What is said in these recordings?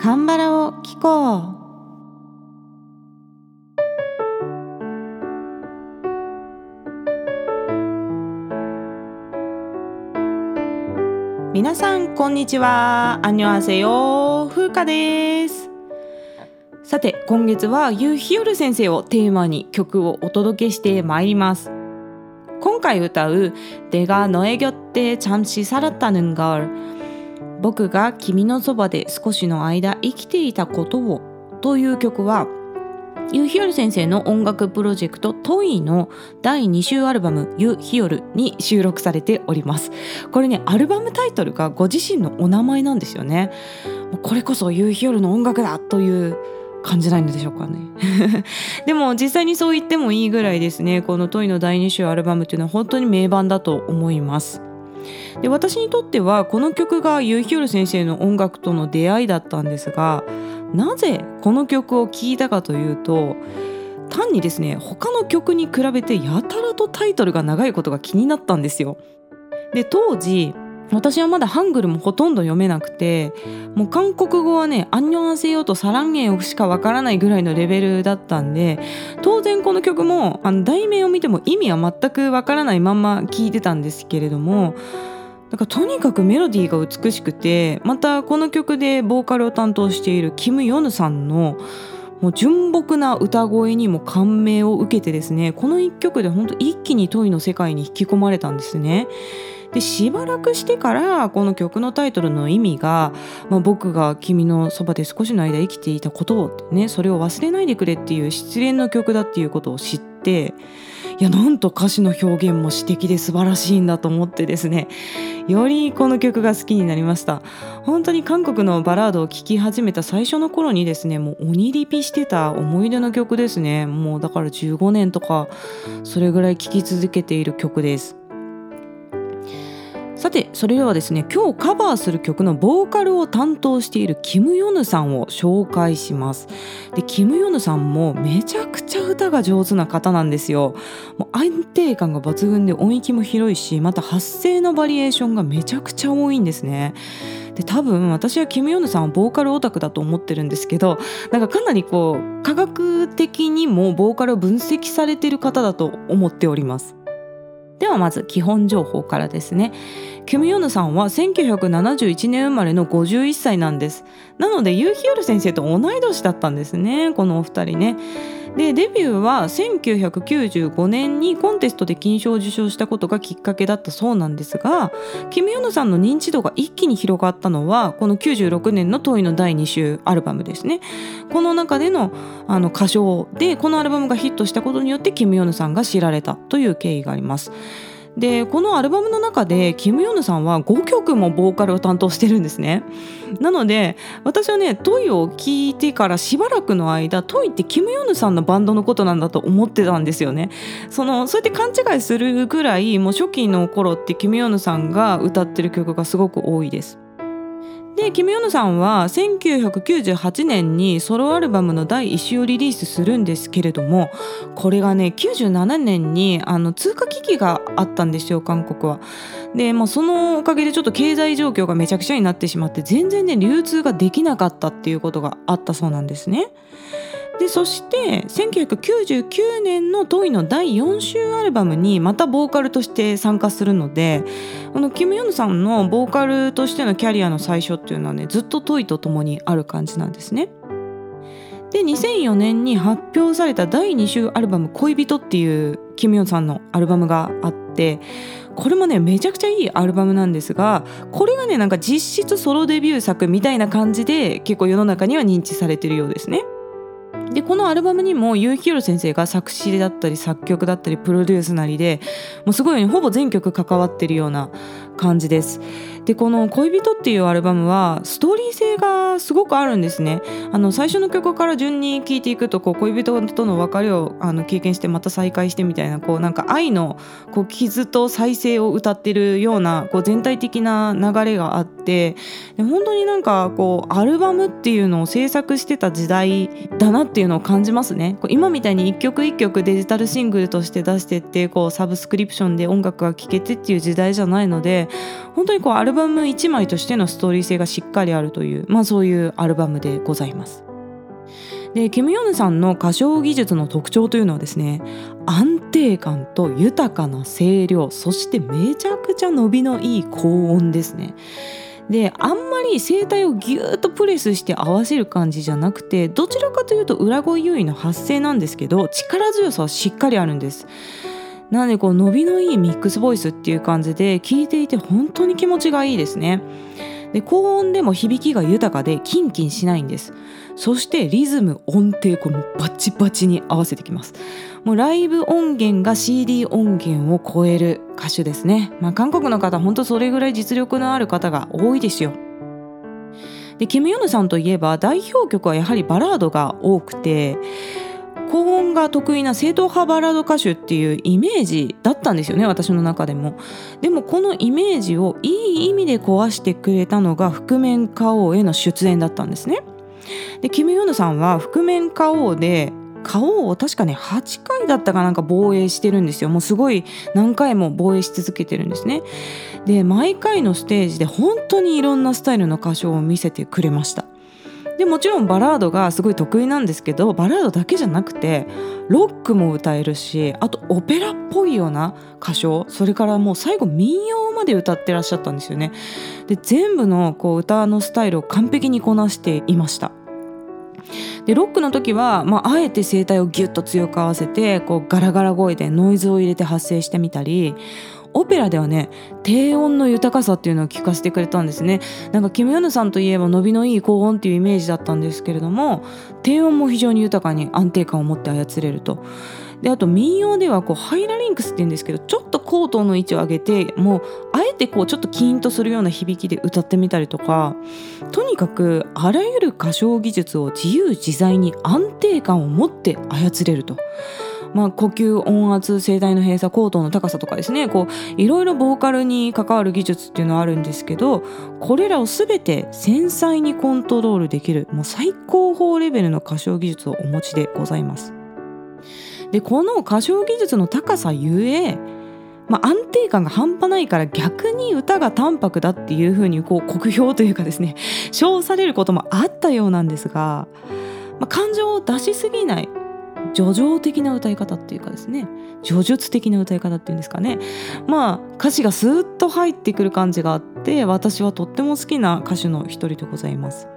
カンバラを聞こう皆さんこんにちはアンニョアセヨ風花ですさて今月はユーヒヨル先生をテーマに曲をお届けしてまいります今回歌う「내가너의곁에잠시살았다는걸」 僕が君のそばで少しの間生きていたことをという曲はユーヒヨル先生の音楽プロジェクトトイの第2週アルバムユーヒヨルに収録されております。これねアルバムタイトルがご自身のお名前なんですよね。これこそユーヒヨルの音楽だという感じないのでしょうかね。でも実際にそう言ってもいいぐらいですね。このトイの第2週アルバムっていうのは本当に名盤だと思います。で私にとってはこの曲がユーヒョル先生の音楽との出会いだったんですがなぜこの曲を聴いたかというと単にですね他の曲に比べてやたらとタイトルが長いことが気になったんですよ。で当時私はまだハングルもほとんど読めなくてもう韓国語はね「アンニョンアセヨ」と「サランゲン」しかわからないぐらいのレベルだったんで当然この曲もあの題名を見ても意味は全くわからないまんま聴いてたんですけれどもだからとにかくメロディーが美しくてまたこの曲でボーカルを担当しているキム・ヨヌさんのもう純朴な歌声にも感銘を受けてですねこの一曲で本当一気にトイの世界に引き込まれたんですね。でしばらくしてからこの曲のタイトルの意味が、まあ、僕が君のそばで少しの間生きていたことをねそれを忘れないでくれっていう失恋の曲だっていうことを知っていやなんと歌詞の表現も詩的で素晴らしいんだと思ってですねよりこの曲が好きになりました。本当に韓国のバラードを聴き始めた最初の頃にですねもう鬼リピしてた思い出の曲ですね。もうだから15年とかそれぐらい聴き続けている曲です。さてそれではですね今日カバーする曲のボーカルを担当しているキム・ヨヌさんを紹介します。でキム・ヨヌさんもめちゃくちゃ歌が上手な方なんですよ。もう安定感が抜群で音域も広いしまた発声のバリエーションがめちゃくちゃ多いんですね。で多分私はキム・ヨヌさんはボーカルオタクだと思ってるんですけどなんかかなりこう科学的にもボーカルを分析されてる方だと思っております。ではまず基本情報からですね。キム・ヨヌさんは1971年生まれの51歳なんです。なのでユーヒヨル先生と同い年だったんですね。このお二人ね。でデビューは1995年にコンテストで金賞を受賞したことがきっかけだったそうなんですがキム・ヨヌさんの認知度が一気に広がったのはこの96年の「トイの第2週アルバムですね。この中でのあの歌唱でこのアルバムがヒットしたことによってキム・ヨヌさんが知られたという経緯があります。でこのアルバムの中でキム・ヨヌさんは5曲もボーカルを担当してるんですね。なので私はねトイを聴いてからしばらくの間トイってキム・ヨヌさんのバンドのことなんだと思ってたんですよね。そのそうやって勘違いするぐらいもう初期の頃ってキム・ヨヌさんが歌ってる曲がすごく多いです。でキム・ヨヌさんは1998年にソロアルバムの第1週をリリースするんですけれどもこれがね97年にあの通貨危機があったんですよ韓国は。でもうそのおかげでちょっと経済状況がめちゃくちゃになってしまって全然ね流通ができなかったっていうことがあったそうなんですね。でそして1999年のトイの第4週アルバムにまたボーカルとして参加するのであのキム・ヨヌさんのボーカルとしてのキャリアの最初っていうのはねずっとトイと共にある感じなんですね。で2004年に発表された第2週アルバム「恋人」っていうキム・ヨンさんのアルバムがあってこれもねめちゃくちゃいいアルバムなんですがこれがねなんか実質ソロデビュー作みたいな感じで結構世の中には認知されてるようですね。でこのアルバムにも結城宏先生が作詞だったり作曲だったりプロデュースなりでもうすごいほぼ全曲関わってるような感じです。でこの「恋人」っていうアルバムはストーリー性がすごくあるんですね。あの最初の曲から順に聴いていくとこう恋人との別れをあの経験してまた再会してみたいなこうなんか愛のこう傷と再生を歌ってるようなこう全体的な流れがあってで本当になんかこうアルバムっていうのを制作してた時代だなっていうのを感じますねこう今みたいに一曲一曲デジタルシングルとして出してってこうサブスクリプションで音楽が聴けてっていう時代じゃないので本当にこうアルルバム1枚としてのストーリー性がしっかりあるというまあそういうアルバムでございます。でキム・ヨヌさんの歌唱技術の特徴というのはですね安定感と豊かな声量そしてめちゃくちゃ伸びのいい高音ですね。であんまり声帯をギューッとプレスして合わせる感じじゃなくてどちらかというと裏声優位の発声なんですけど力強さはしっかりあるんです。なのでこう伸びのいいミックスボイスっていう感じで聞いていて本当に気持ちがいいですね。で高音でも響きが豊かでキンキンしないんです。そしてリズム音程これもバチバチに合わせてきます。もうライブ音源が CD 音源を超える歌手ですね。まあ韓国の方本当それぐらい実力のある方が多いですよ。でキム・ヨヌさんといえば代表曲はやはりバラードが多くて高音が得意な正統派バラード歌手っていうイメージだったんですよね私の中でも。でもこのイメージをいい意味で壊してくれたのが覆面歌王への出演だったんですね。でキム・ヨヌさんは覆面歌王で花王を確かね8回だったかなんか防衛してるんですよ。もうすごい何回も防衛し続けてるんですね。で毎回のステージで本当にいろんなスタイルの歌唱を見せてくれました。でもちろんバラードがすごい得意なんですけどバラードだけじゃなくてロックも歌えるしあとオペラっぽいような歌唱それからもう最後民謡まで歌ってらっしゃったんですよね。で全部のこう歌のスタイルを完璧にこなしていました。でロックの時は、まあ、あえて声帯をギュッと強く合わせてこうガラガラ声でノイズを入れて発声してみたりオペラではね低音の豊かさっていうのを聞かせてくれたんですねなんかキム・ヨヌさんといえば伸びのいい高音っていうイメージだったんですけれども低音も非常に豊かに安定感を持って操れるとであと民謡ではこうハイラリンクスっていうんですけどちょっと口頭の位置を上げてもうあえてこうちょっとキーンとするような響きで歌ってみたりとかとにかくあらゆる歌唱技術を自由自在に安定感を持って操れると。まあ、呼吸音圧声帯の閉鎖口頭の高さとかですねこういろいろボーカルに関わる技術っていうのはあるんですけどこれらを全て繊細にコントロールできるもう最高峰レベルの歌唱技術をお持ちでございます。でこの歌唱技術の高さゆえまあ、安定感が半端ないから逆に歌が淡白だっていう風にこう酷評というかですね称されることもあったようなんですが、まあ、感情を出しすぎない叙情的な歌い方っていうかですね叙述的な歌い方っていうんですかねまあ歌詞がスーッと入ってくる感じがあって私はとっても好きな歌手の一人でございます。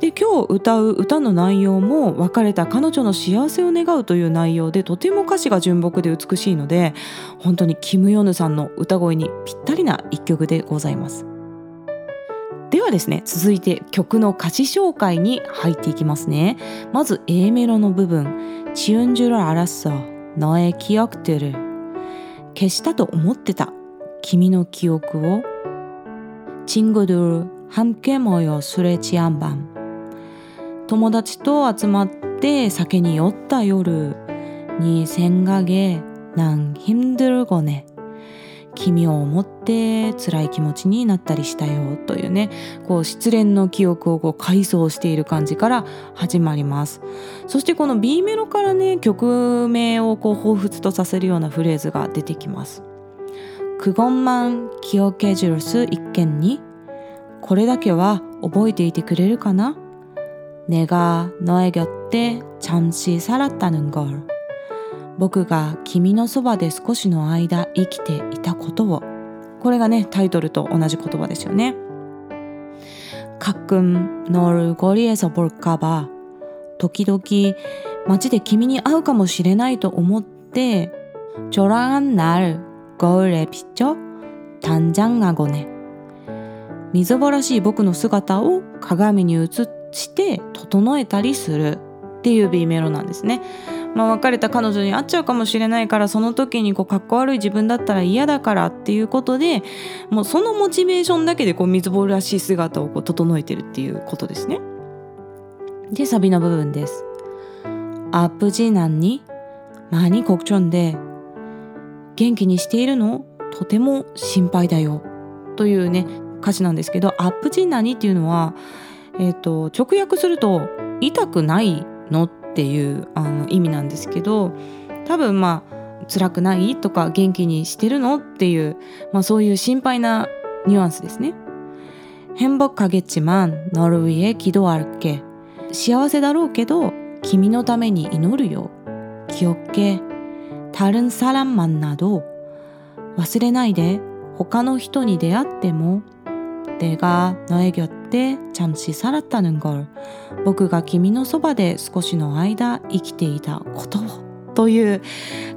で今日歌う歌の内容も別れた彼女の幸せを願うという内容でとても歌詞が純朴で美しいので本当にキム・ヨヌさんの歌声にぴったりな一曲でございます。ではですね続いて曲の歌詞紹介に入っていきますねまず A メロの部分「 지운줄알았어너의기억들을」消したと思ってた君の記憶を친구들함께모여술에취한밤友達と集まって酒に酔った夜に생각에난힘들거네 君を思って辛い気持ちになったりしたよというねこう失恋の記憶をこう回想している感じから始まりますそしてこの B メロからね曲名をこう彷彿とさせるようなフレーズが出てきます그것만기억해줄수있겠니これだけは覚えていてくれるかな내가너의곁에잠시살았다는걸 僕が君のそばで少しの間生きていたことをこれがねタイトルと同じ言葉ですよね。かっくんのるごりえそぼっかば時々街で君に会うかもしれないと思ってちょらんなるごれぴちょたんじゃんがごねみずぼらしい僕の姿を鏡に映して整えたりするっていう B メロなんですね。まあ、別れた彼女に会っちゃうかもしれないからその時にこうかっこ悪い自分だったら嫌だからっていうことでもうそのモチベーションだけでこう水棒らしい姿をこう整えてるっていうことですね。でサビの部分です。アップジーナンに？マニコクチョンで元気にしているの？とても心配だよ。というね歌詞なんですけどアップジーナに？っていうのは、えーと、直訳すると痛くないの？っっていうあの意味なんですけど多分まあ辛くないとか元気にしてるのっていう、まあ、そういう心配なニュアンスですね。행복하겠지만너를위해기도할 게。 幸せだろうけど君のために祈るよ。기억해다른사람만나도忘れないで他の人に出会っても내가너의곁 에잠시살았다는걸僕が君のそばで少しの間生きていたことをという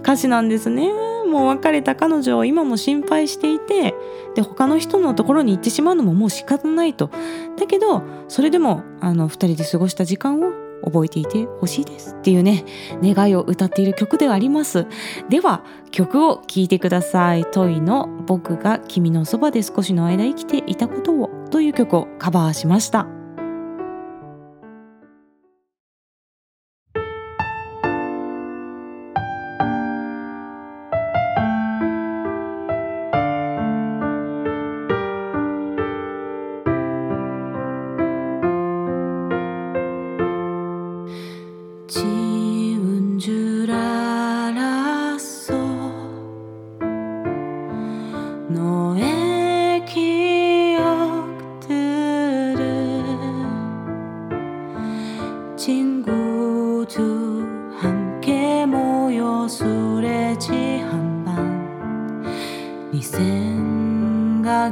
歌詞なんですね。もう別れた彼女を今も心配していてで他の人のところに行ってしまうのももう仕方ないとだけどそれでもあの2人で過ごした時間を覚えていてほしいですっていうね願いを歌っている曲ではありますでは曲を聴いてくださいトイの僕が君のそばで少しの間生きていたことを という曲をカバーしました。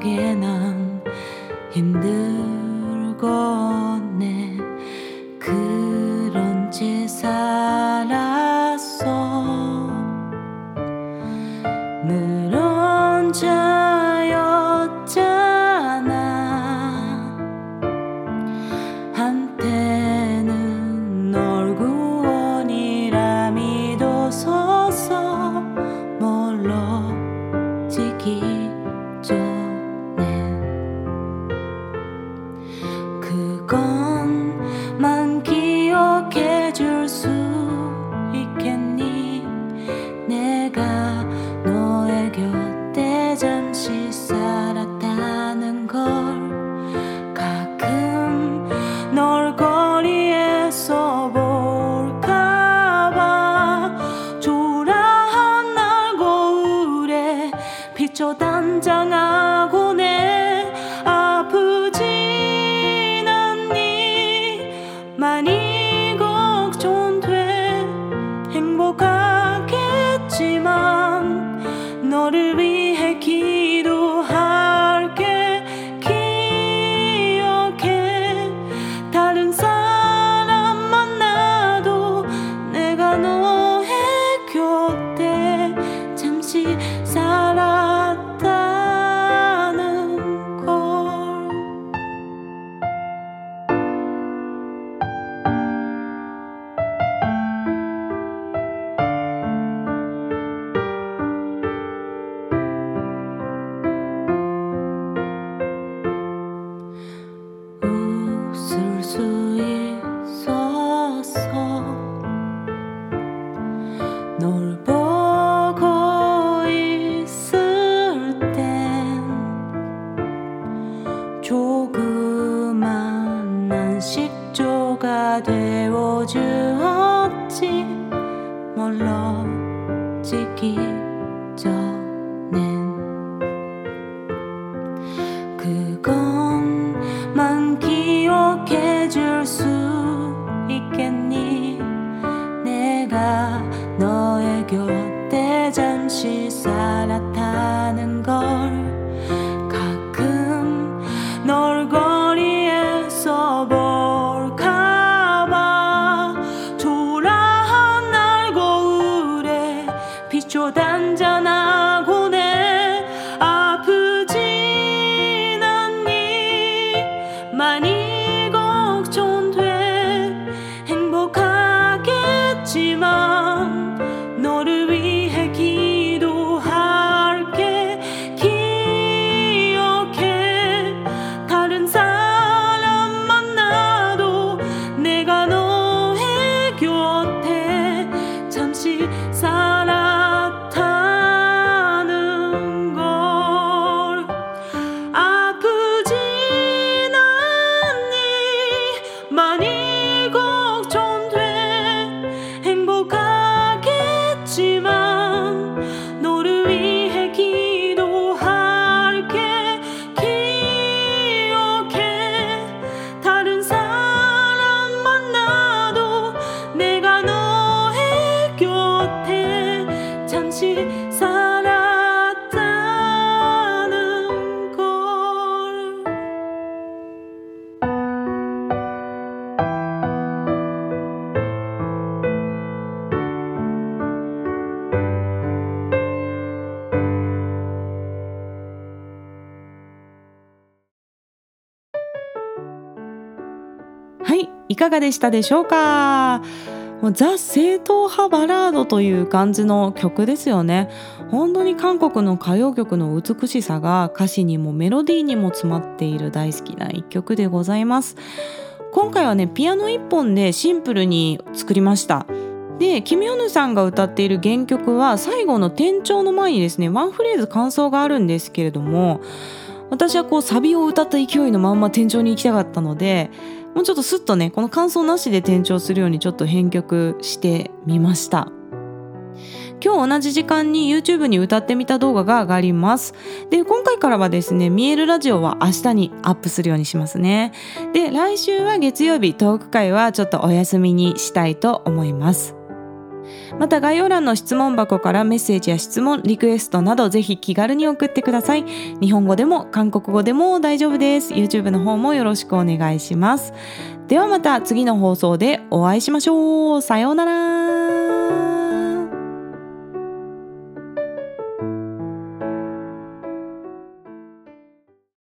그러기에 난 힘들겠네. Có 주었지. 멀어지기 전엔 그것만 기억해 줄 수 있겠니? 내가 너의 곁에 잠시 서 So い、いかがでしたでしょうか？もうザ・正統派バラードという感じの曲ですよね。本当に韓国の歌謡曲の美しさが歌詞にもメロディーにも詰まっている大好きな一曲でございます。今回はねピアノ一本でシンプルに作りました。でキム・ヨヌさんが歌っている原曲は最後の転調の前にですねワンフレーズ感想があるんですけれども私はこうサビを歌った勢いのまんま転調に行きたかったのでもうちょっとスッとねこの感想なしで転調するようにちょっと編曲してみました。今日同じ時間に YouTube に歌ってみた動画が上がります。で今回からはですね見えるラジオは明日にアップするようにしますね。で来週は月曜日トーク会はちょっとお休みにしたいと思います。また概要欄の質問箱からメッセージや質問、リクエストなどぜひ気軽に送ってください。日本語でも韓国語でも大丈夫です。YouTube の方もよろしくお願いします。ではまた次の放送でお会いしましょう。さようなら。